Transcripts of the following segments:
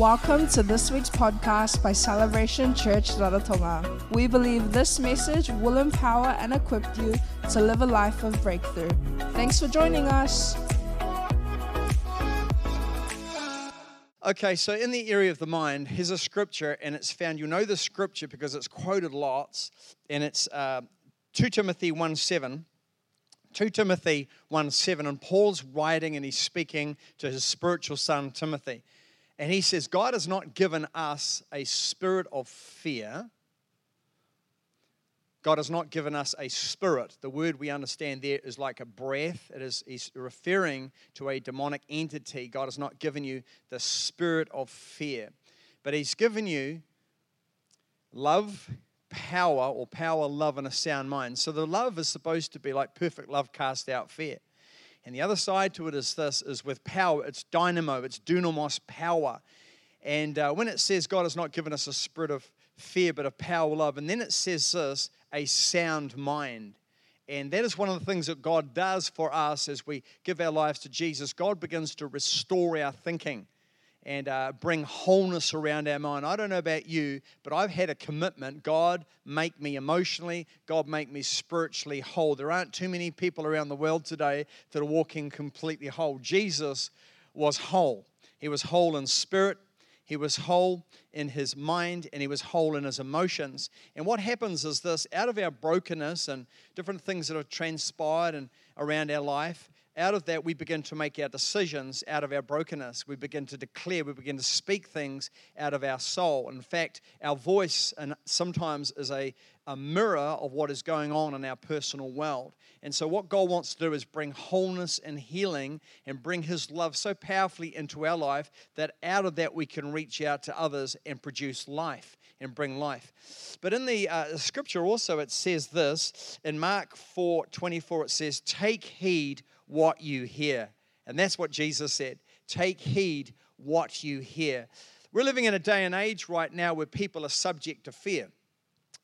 Welcome to this week's podcast by Celebration Church Rarotonga. We believe this message will empower and equip you to live a life of breakthrough. Thanks for joining us. Okay, so in the area of the mind, here's a scripture, and it's found. You know the scripture because it's quoted lots, and it's uh, 2 Timothy 1 7. 2 Timothy 1 7, and Paul's writing and he's speaking to his spiritual son Timothy. And he says, God has not given us a spirit of fear. God has not given us a spirit. The word we understand there is like a breath. It is he's referring to a demonic entity. God has not given you the spirit of fear, but He's given you love, power, or power, love, and a sound mind. So the love is supposed to be like perfect love cast out fear. And the other side to it is this is with power, it's dynamo, it's dunamis power. And uh, when it says God has not given us a spirit of fear, but of power, love, and then it says this, a sound mind. And that is one of the things that God does for us as we give our lives to Jesus. God begins to restore our thinking and uh, bring wholeness around our mind. I don't know about you, but I've had a commitment God, make me emotionally, God, make me spiritually whole. There aren't too many people around the world today that are walking completely whole. Jesus was whole, He was whole in spirit. He was whole in his mind and he was whole in his emotions. And what happens is this out of our brokenness and different things that have transpired and around our life, out of that, we begin to make our decisions out of our brokenness. We begin to declare, we begin to speak things out of our soul. In fact, our voice and sometimes is a, a mirror of what is going on in our personal world. And so, what God wants to do is bring wholeness and healing and bring His love so powerfully into our life that out of that we can reach out to others and produce life and bring life. But in the uh, scripture also, it says this in Mark 4 24, it says, Take heed what you hear. And that's what Jesus said. Take heed what you hear. We're living in a day and age right now where people are subject to fear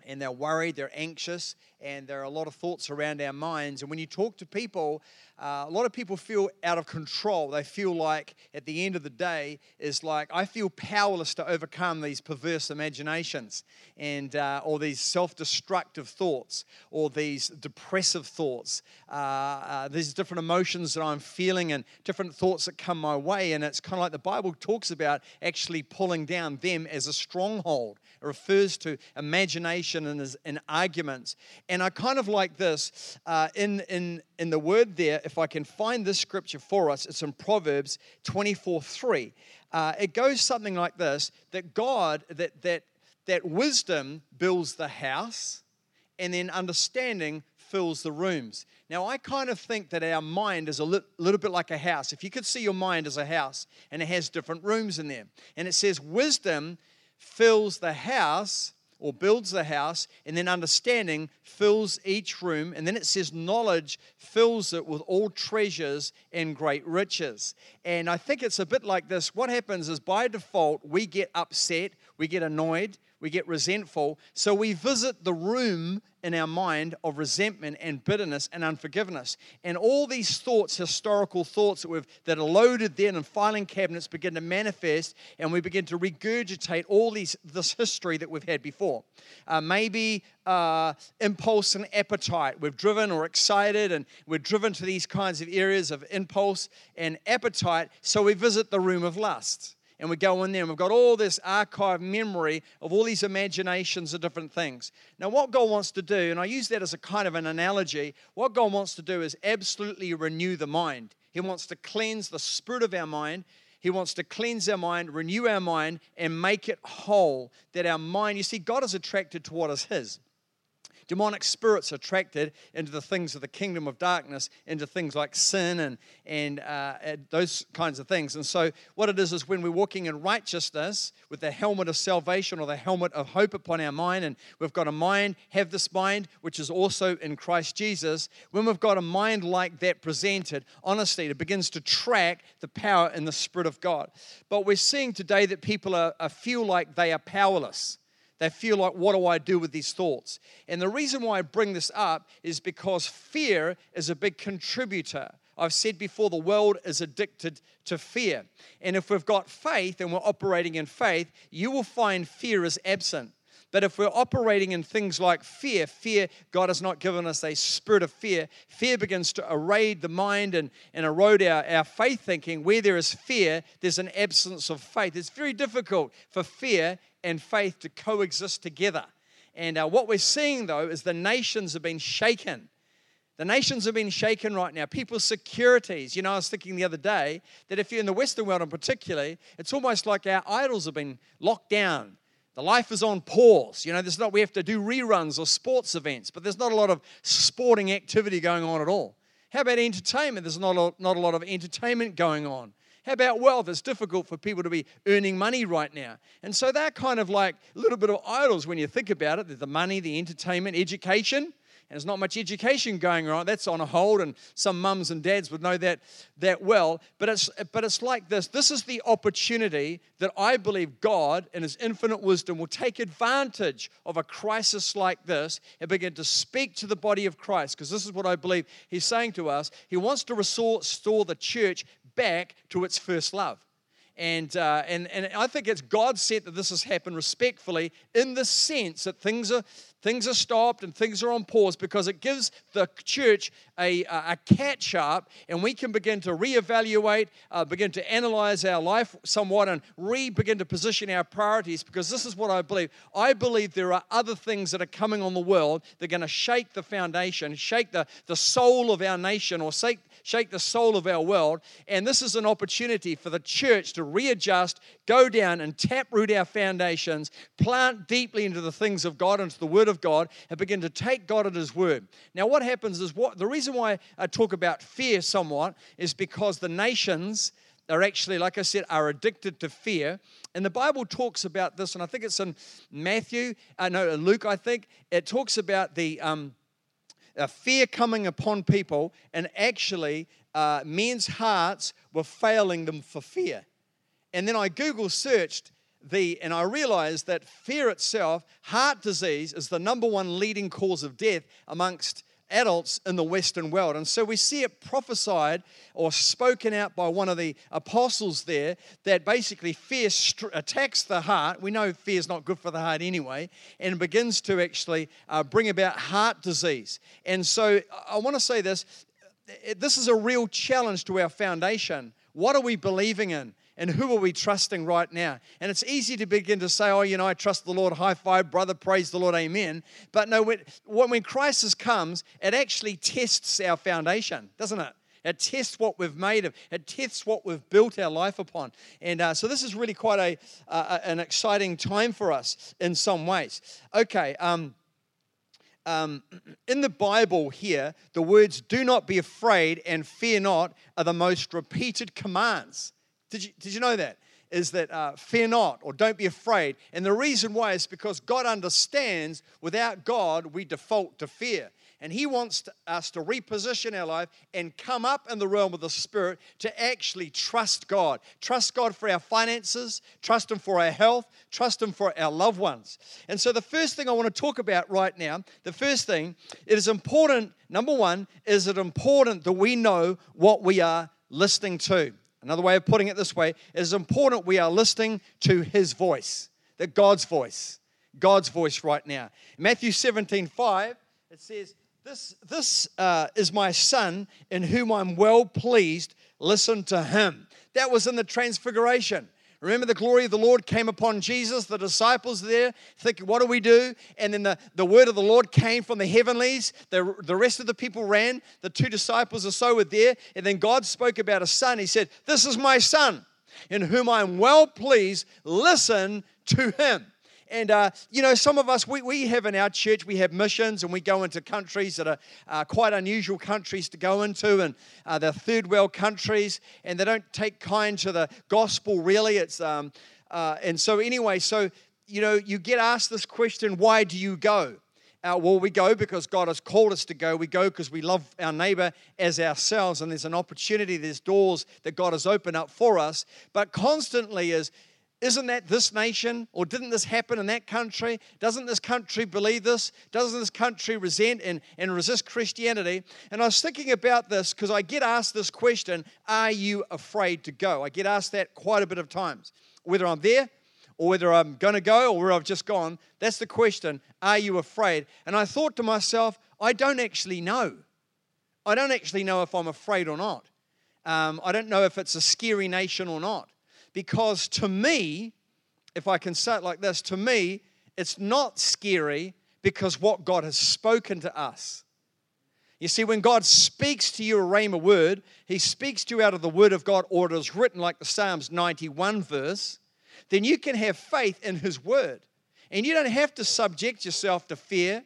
and they're worried, they're anxious, and there are a lot of thoughts around our minds. And when you talk to people, uh, a lot of people feel out of control. They feel like at the end of the day is like I feel powerless to overcome these perverse imaginations and uh, or these self-destructive thoughts or these depressive thoughts. Uh, uh, these different emotions that I'm feeling and different thoughts that come my way. And it's kind of like the Bible talks about actually pulling down them as a stronghold. It refers to imagination and, and arguments. And I kind of like this uh, in in in the word there, if I can find this scripture for us, it's in Proverbs 24 3. Uh, it goes something like this that God, that, that, that wisdom builds the house, and then understanding fills the rooms. Now, I kind of think that our mind is a li- little bit like a house. If you could see your mind as a house, and it has different rooms in there, and it says, Wisdom fills the house, or builds the house, and then understanding fills each room. And then it says knowledge fills it with all treasures and great riches. And I think it's a bit like this. What happens is by default, we get upset, we get annoyed, we get resentful. So we visit the room in our mind of resentment and bitterness and unforgiveness. And all these thoughts, historical thoughts that, we've, that are loaded there in filing cabinets, begin to manifest, and we begin to regurgitate all these, this history that we've had before. Uh, maybe uh, impulse and appetite. We've driven or excited, and we're driven to these kinds of areas of impulse and appetite, so we visit the room of lust and we go in there and we've got all this archive memory of all these imaginations of different things. Now, what God wants to do, and I use that as a kind of an analogy, what God wants to do is absolutely renew the mind. He wants to cleanse the spirit of our mind. He wants to cleanse our mind, renew our mind, and make it whole. That our mind, you see, God is attracted to what is His demonic spirits are attracted into the things of the kingdom of darkness, into things like sin and, and, uh, and those kinds of things. And so, what it is is when we're walking in righteousness with the helmet of salvation or the helmet of hope upon our mind, and we've got a mind, have this mind, which is also in Christ Jesus, when we've got a mind like that presented, honestly, it begins to track the power and the Spirit of God. But we're seeing today that people are, are feel like they are powerless. They feel like, what do I do with these thoughts? And the reason why I bring this up is because fear is a big contributor I've said before, the world is addicted to fear. And if we've got faith and we're operating in faith, you will find fear is absent. But if we're operating in things like fear, fear, God has not given us a spirit of fear. Fear begins to erode the mind and, and erode our, our faith thinking. Where there is fear, there's an absence of faith. It's very difficult for fear and faith to coexist together. And uh, what we're seeing, though, is the nations have been shaken. The nations have been shaken right now. People's securities. You know, I was thinking the other day that if you're in the Western world in particular, it's almost like our idols have been locked down. The life is on pause. You know, there's not, we have to do reruns or sports events, but there's not a lot of sporting activity going on at all. How about entertainment? There's not a, not a lot of entertainment going on. How about wealth? It's difficult for people to be earning money right now. And so they're kind of like a little bit of idols when you think about it. The money, the entertainment, education and there's not much education going on. That's on a hold, and some mums and dads would know that that well. But it's but it's like this. This is the opportunity that I believe God, in His infinite wisdom, will take advantage of a crisis like this and begin to speak to the body of Christ. Because this is what I believe He's saying to us. He wants to restore, restore the church back to its first love. And, uh, and, and I think it's God set that this has happened respectfully in the sense that things are, things are stopped and things are on pause because it gives the church a, a catch up and we can begin to reevaluate, uh, begin to analyze our life somewhat and re begin to position our priorities because this is what I believe. I believe there are other things that are coming on the world that are going to shake the foundation, shake the, the soul of our nation or shake, shake the soul of our world. And this is an opportunity for the church to readjust, go down and taproot our foundations, plant deeply into the things of God, into the Word of God, and begin to take God at His Word. Now, what happens is what the reason why I talk about fear somewhat is because the nations are actually, like I said, are addicted to fear. And the Bible talks about this, and I think it's in Matthew, uh, no, Luke, I think. It talks about the. Um, a fear coming upon people, and actually, uh, men's hearts were failing them for fear. And then I Google searched the, and I realized that fear itself, heart disease, is the number one leading cause of death amongst adults in the Western world. And so we see it prophesied or spoken out by one of the apostles there that basically fear attacks the heart. We know fear is not good for the heart anyway, and begins to actually uh, bring about heart disease. And so I want to say this this is a real challenge to our foundation. What are we believing in? And who are we trusting right now? And it's easy to begin to say, oh, you know, I trust the Lord, high five, brother, praise the Lord, amen. But no, when, when crisis comes, it actually tests our foundation, doesn't it? It tests what we've made of. It tests what we've built our life upon. And uh, so this is really quite a uh, an exciting time for us in some ways. Okay. Um, um, in the Bible here, the words "do not be afraid" and "fear not" are the most repeated commands. Did you, did you know that? Is that uh, fear not or don't be afraid. And the reason why is because God understands without God, we default to fear. And He wants to, us to reposition our life and come up in the realm of the Spirit to actually trust God. Trust God for our finances, trust Him for our health, trust Him for our loved ones. And so, the first thing I want to talk about right now, the first thing, it is important, number one, is it important that we know what we are listening to. Another way of putting it this way is important we are listening to his voice, that God's voice, God's voice right now. Matthew 17, 5, it says, This, this uh, is my son in whom I'm well pleased. Listen to him. That was in the transfiguration. Remember, the glory of the Lord came upon Jesus, the disciples there, thinking, what do we do? And then the, the word of the Lord came from the heavenlies. The, the rest of the people ran. The two disciples or so were there. And then God spoke about a son. He said, This is my son, in whom I am well pleased. Listen to him. And, uh, you know, some of us, we, we have in our church, we have missions and we go into countries that are uh, quite unusual countries to go into, and uh, they're third world countries, and they don't take kind to the gospel really. It's, um, uh, and so, anyway, so, you know, you get asked this question why do you go? Uh, well, we go because God has called us to go. We go because we love our neighbor as ourselves, and there's an opportunity, there's doors that God has opened up for us. But constantly is isn't that this nation? Or didn't this happen in that country? Doesn't this country believe this? Doesn't this country resent and, and resist Christianity? And I was thinking about this because I get asked this question Are you afraid to go? I get asked that quite a bit of times. Whether I'm there or whether I'm going to go or where I've just gone, that's the question Are you afraid? And I thought to myself, I don't actually know. I don't actually know if I'm afraid or not. Um, I don't know if it's a scary nation or not. Because to me, if I can say it like this, to me, it's not scary because what God has spoken to us. You see, when God speaks to you a rhema word, He speaks to you out of the word of God, or it is written like the Psalms 91 verse, then you can have faith in His word. And you don't have to subject yourself to fear,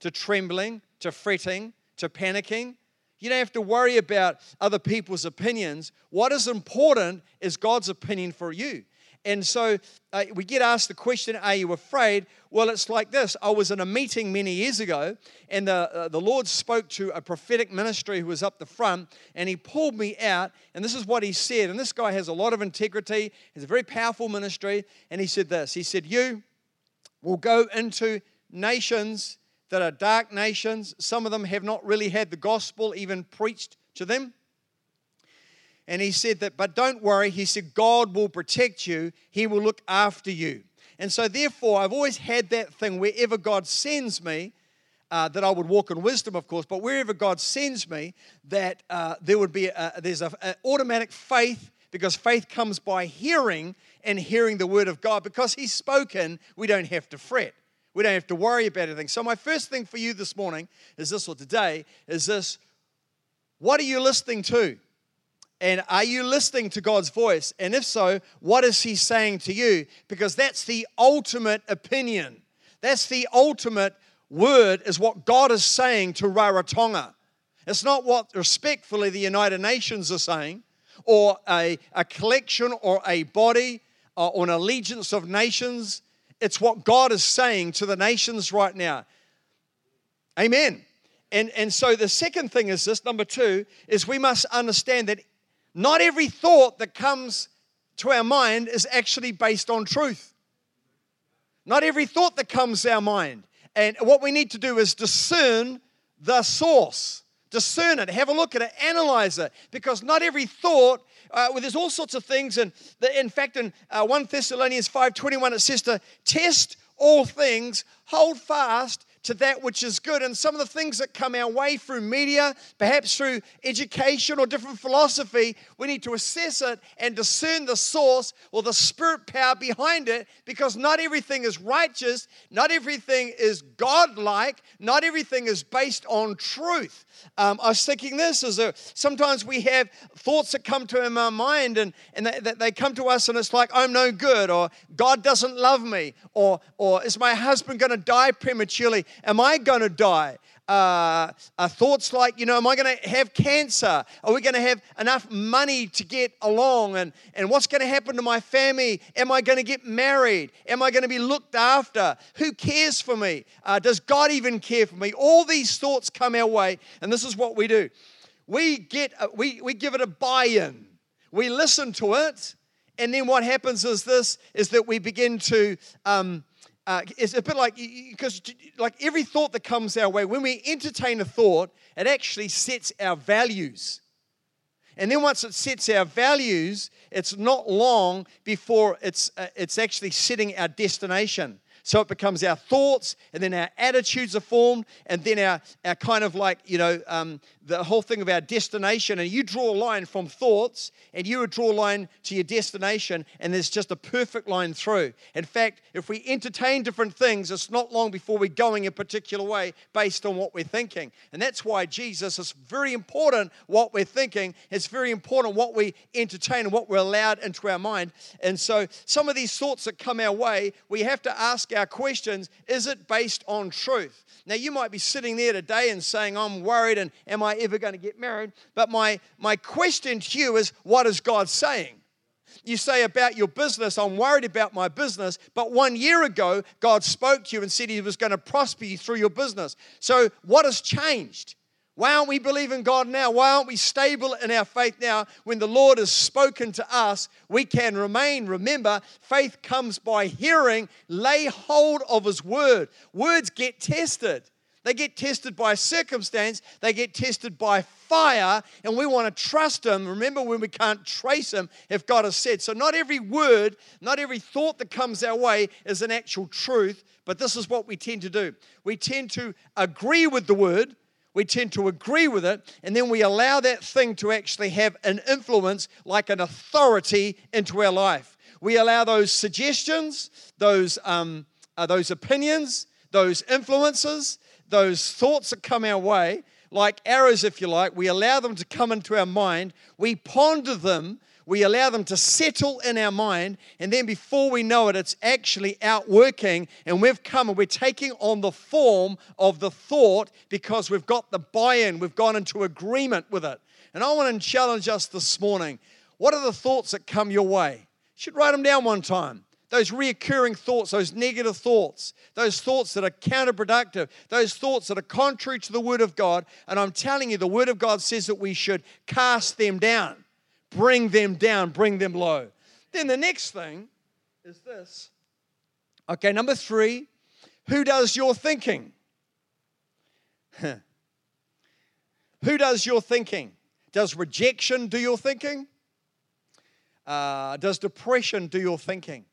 to trembling, to fretting, to panicking. You don't have to worry about other people's opinions. What is important is God's opinion for you. And so uh, we get asked the question, Are you afraid? Well, it's like this. I was in a meeting many years ago, and the, uh, the Lord spoke to a prophetic ministry who was up the front, and he pulled me out, and this is what he said. And this guy has a lot of integrity, he's a very powerful ministry, and he said this He said, You will go into nations that are dark nations. Some of them have not really had the gospel even preached to them. And he said that, but don't worry. He said, God will protect you, He will look after you. And so, therefore, I've always had that thing wherever God sends me, uh, that I would walk in wisdom, of course, but wherever God sends me, that uh, there would be a, there's an automatic faith because faith comes by hearing and hearing the word of God. Because He's spoken, we don't have to fret. We don't have to worry about anything. So, my first thing for you this morning is this, or today, is this what are you listening to? And are you listening to God's voice? And if so, what is He saying to you? Because that's the ultimate opinion. That's the ultimate word, is what God is saying to Rarotonga. It's not what respectfully the United Nations are saying, or a, a collection, or a body, or an allegiance of nations. It's what God is saying to the nations right now. Amen. And, and so the second thing is this number two is we must understand that not every thought that comes to our mind is actually based on truth. Not every thought that comes to our mind. And what we need to do is discern the source. Discern it, have a look at it, analyze it, because not every thought uh, well, there's all sorts of things. And the, in fact, in uh, 1 Thessalonians 5.21, it says to test all things, hold fast to that which is good. And some of the things that come our way through media, perhaps through education or different philosophy, we need to assess it and discern the source or the spirit power behind it because not everything is righteous, not everything is godlike, not everything is based on truth. Um, I was thinking this is a, sometimes we have thoughts that come to our mind and, and they, they come to us and it's like, I'm no good, or God doesn't love me, or, or is my husband going to die prematurely? Am I going to die? Uh, uh, thoughts like, you know, am I going to have cancer? Are we going to have enough money to get along? And, and what's going to happen to my family? Am I going to get married? Am I going to be looked after? Who cares for me? Uh, does God even care for me? All these thoughts come our way, and this is what we do. We get, a, we, we give it a buy-in. We listen to it, and then what happens is this: is that we begin to um, uh, it's a bit like because like every thought that comes our way when we entertain a thought it actually sets our values. And then once it sets our values it's not long before it's uh, it's actually setting our destination. So it becomes our thoughts, and then our attitudes are formed, and then our, our kind of like, you know, um, the whole thing of our destination. And you draw a line from thoughts, and you would draw a line to your destination, and there's just a perfect line through. In fact, if we entertain different things, it's not long before we're going a particular way based on what we're thinking. And that's why Jesus is very important what we're thinking. It's very important what we entertain and what we're allowed into our mind. And so some of these thoughts that come our way, we have to ask our questions is it based on truth? Now, you might be sitting there today and saying, I'm worried and am I ever going to get married? But my, my question to you is, what is God saying? You say about your business, I'm worried about my business, but one year ago, God spoke to you and said He was going to prosper you through your business. So, what has changed? Why aren't we believing God now? Why aren't we stable in our faith now? When the Lord has spoken to us, we can remain. Remember, faith comes by hearing. Lay hold of His word. Words get tested. They get tested by circumstance, they get tested by fire, and we want to trust them. Remember when we can't trace them if God has said. So, not every word, not every thought that comes our way is an actual truth, but this is what we tend to do. We tend to agree with the word, we tend to agree with it, and then we allow that thing to actually have an influence like an authority into our life. We allow those suggestions, those, um, uh, those opinions, those influences, those thoughts that come our way, like arrows, if you like, we allow them to come into our mind, we ponder them, we allow them to settle in our mind, and then before we know it, it's actually outworking, and we've come and we're taking on the form of the thought because we've got the buy in, we've gone into agreement with it. And I want to challenge us this morning. What are the thoughts that come your way? You should write them down one time those reoccurring thoughts, those negative thoughts, those thoughts that are counterproductive, those thoughts that are contrary to the Word of God. And I'm telling you, the Word of God says that we should cast them down, bring them down, bring them low. Then the next thing is this. Okay, number three, who does your thinking? who does your thinking? Does rejection do your thinking? Uh, does depression do your thinking?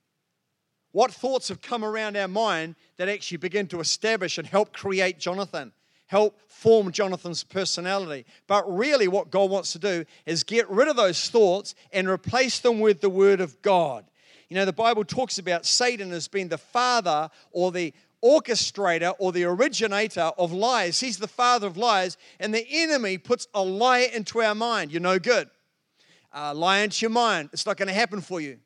What thoughts have come around our mind that actually begin to establish and help create Jonathan, help form Jonathan's personality? But really, what God wants to do is get rid of those thoughts and replace them with the Word of God. You know, the Bible talks about Satan as being the father or the orchestrator or the originator of lies. He's the father of lies, and the enemy puts a lie into our mind. You're no good. Uh, lie into your mind. It's not going to happen for you.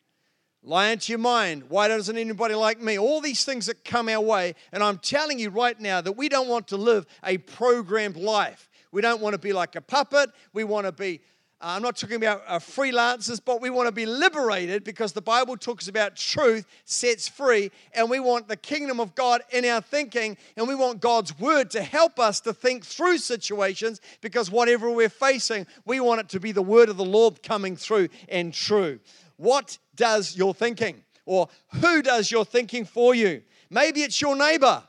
Lie into your mind. Why doesn't anybody like me? All these things that come our way. And I'm telling you right now that we don't want to live a programmed life. We don't want to be like a puppet. We want to be, uh, I'm not talking about uh, freelancers, but we want to be liberated because the Bible talks about truth sets free. And we want the kingdom of God in our thinking. And we want God's word to help us to think through situations because whatever we're facing, we want it to be the word of the Lord coming through and true. What does your thinking? Or who does your thinking for you? Maybe it's your neighbor.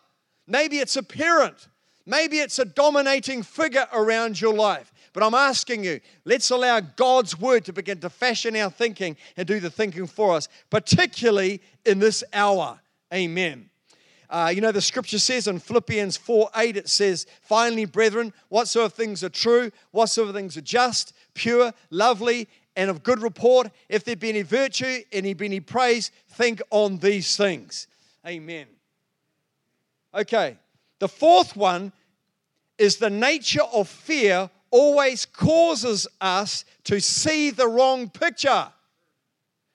Maybe it's a parent. Maybe it's a dominating figure around your life. But I'm asking you, let's allow God's word to begin to fashion our thinking and do the thinking for us, particularly in this hour. Amen. Uh, you know, the scripture says in Philippians 4 8, it says, Finally, brethren, whatsoever things are true, whatsoever things are just, pure, lovely, and of good report. If there be any virtue, any be any praise, think on these things. Amen. Okay, the fourth one is the nature of fear always causes us to see the wrong picture.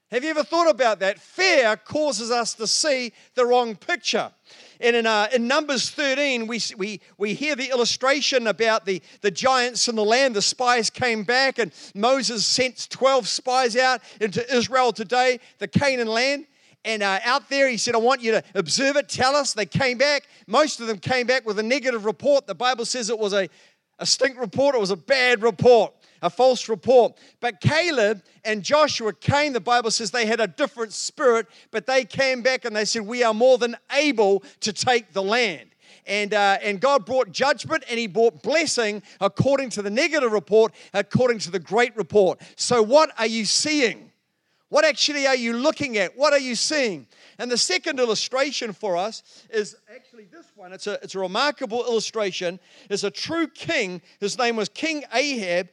Have you ever thought about that? Fear causes us to see the wrong picture. And in, uh, in Numbers 13, we, we, we hear the illustration about the, the giants in the land. The spies came back, and Moses sent 12 spies out into Israel today, the Canaan land. And uh, out there, he said, I want you to observe it, tell us. They came back. Most of them came back with a negative report. The Bible says it was a, a stink report, it was a bad report a false report. But Caleb and Joshua came, the Bible says they had a different spirit, but they came back and they said, We are more than able to take the land. And, uh, and God brought judgment and He brought blessing according to the negative report, according to the great report. So, what are you seeing? What actually are you looking at? What are you seeing? And the second illustration for us is actually this one. It's a, it's a remarkable illustration. It's a true king. His name was King Ahab,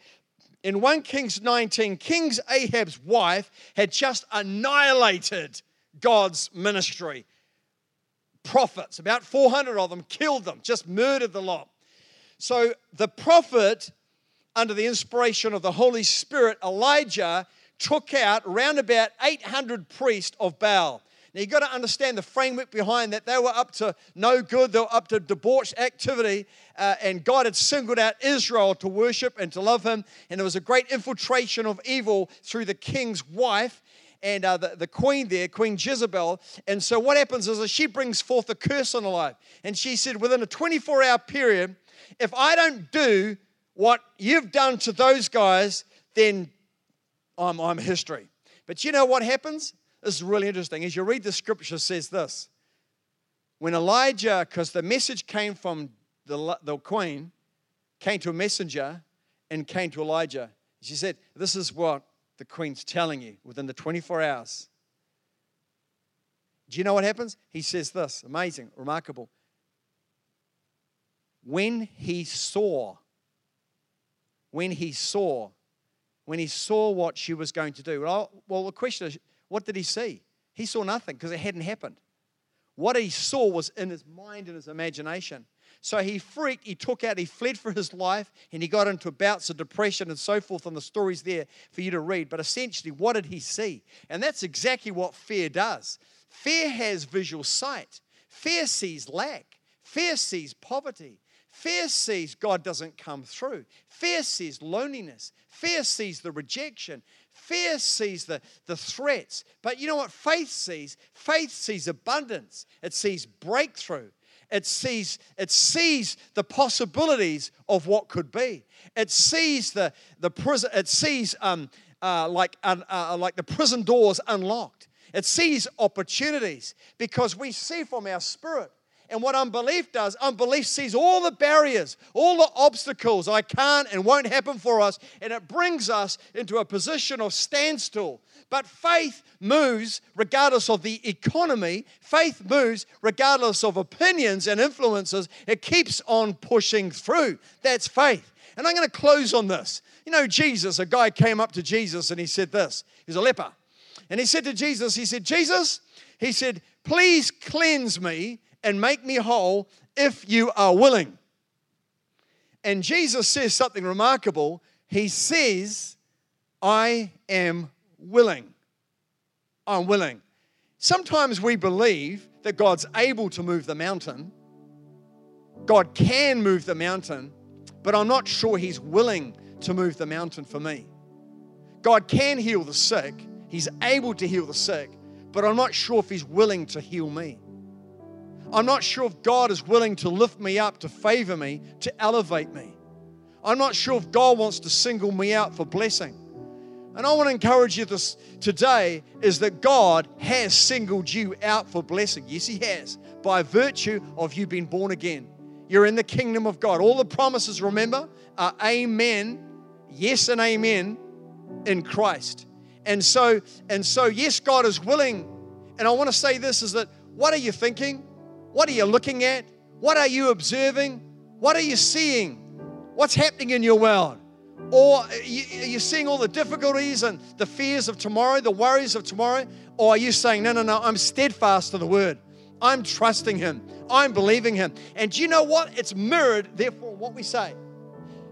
in 1 Kings 19, King Ahab's wife had just annihilated God's ministry. Prophets, about 400 of them, killed them, just murdered the lot. So the prophet, under the inspiration of the Holy Spirit, Elijah, took out around about 800 priests of Baal. Now, you've got to understand the framework behind that. They were up to no good, they were up to debauched activity, uh, and God had singled out Israel to worship and to love Him. And there was a great infiltration of evil through the king's wife and uh, the, the queen there, Queen Jezebel. And so, what happens is that she brings forth a curse on her life. And she said, within a 24 hour period, if I don't do what you've done to those guys, then I'm, I'm history. But you know what happens? This is really interesting. As you read the scripture, says this. When Elijah, because the message came from the, the queen, came to a messenger and came to Elijah. She said, This is what the queen's telling you within the 24 hours. Do you know what happens? He says this amazing, remarkable. When he saw, when he saw, when he saw what she was going to do. Well, well the question is, what did he see? He saw nothing because it hadn't happened. What he saw was in his mind and his imagination. So he freaked, he took out, he fled for his life, and he got into bouts of depression and so forth. And the story's there for you to read. But essentially, what did he see? And that's exactly what fear does. Fear has visual sight, fear sees lack, fear sees poverty. Fear sees God doesn't come through. Fear sees loneliness. Fear sees the rejection. Fear sees the, the threats. But you know what faith sees? Faith sees abundance, it sees breakthrough, it sees, it sees the possibilities of what could be. It sees the, the prison, it sees um, uh, like, uh, like the prison doors unlocked. It sees opportunities because we see from our spirit and what unbelief does, unbelief sees all the barriers, all the obstacles I can't and won't happen for us, and it brings us into a position of standstill. But faith moves regardless of the economy, faith moves regardless of opinions and influences. It keeps on pushing through. That's faith. And I'm going to close on this. You know, Jesus, a guy came up to Jesus and he said this. He's a leper. And he said to Jesus, he said, Jesus, he said, please cleanse me and make me whole if you are willing. And Jesus says something remarkable. He says, I am willing. I'm willing. Sometimes we believe that God's able to move the mountain. God can move the mountain, but I'm not sure He's willing to move the mountain for me. God can heal the sick, He's able to heal the sick, but I'm not sure if He's willing to heal me. I'm not sure if God is willing to lift me up, to favor me, to elevate me. I'm not sure if God wants to single me out for blessing. And I want to encourage you this today is that God has singled you out for blessing. Yes, He has, by virtue of you being born again. You're in the kingdom of God. All the promises, remember, are amen, yes, and amen in Christ. And so, and so, yes, God is willing. And I want to say this is that what are you thinking? What are you looking at? What are you observing? What are you seeing? What's happening in your world? Or are you seeing all the difficulties and the fears of tomorrow, the worries of tomorrow? Or are you saying, no, no, no, I'm steadfast to the word. I'm trusting him. I'm believing him. And do you know what? It's mirrored, therefore, what we say.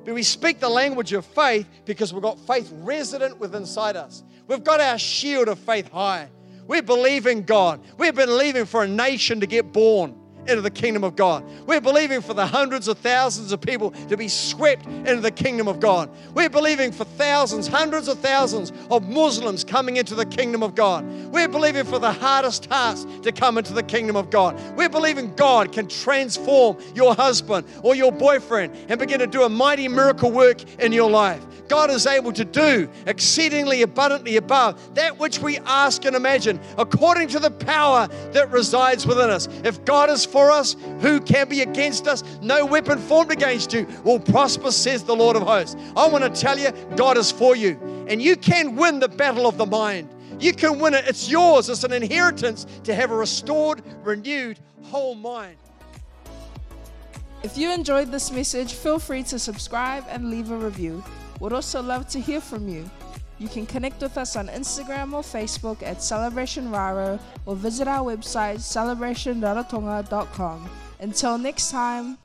But we speak the language of faith because we've got faith resident within inside us. We've got our shield of faith high. We believe in God. We're believing for a nation to get born into the kingdom of God. We're believing for the hundreds of thousands of people to be swept into the kingdom of God. We're believing for thousands, hundreds of thousands of Muslims coming into the kingdom of God. We're believing for the hardest hearts to come into the kingdom of God. We're believing God can transform your husband or your boyfriend and begin to do a mighty miracle work in your life. God is able to do exceedingly abundantly above that which we ask and imagine, according to the power that resides within us. If God is for us, who can be against us? No weapon formed against you will prosper, says the Lord of hosts. I want to tell you, God is for you, and you can win the battle of the mind. You can win it. It's yours. It's an inheritance to have a restored, renewed, whole mind. If you enjoyed this message, feel free to subscribe and leave a review. We'd also love to hear from you. You can connect with us on Instagram or Facebook at Celebration Raro or visit our website celebrationrarotonga.com. Until next time.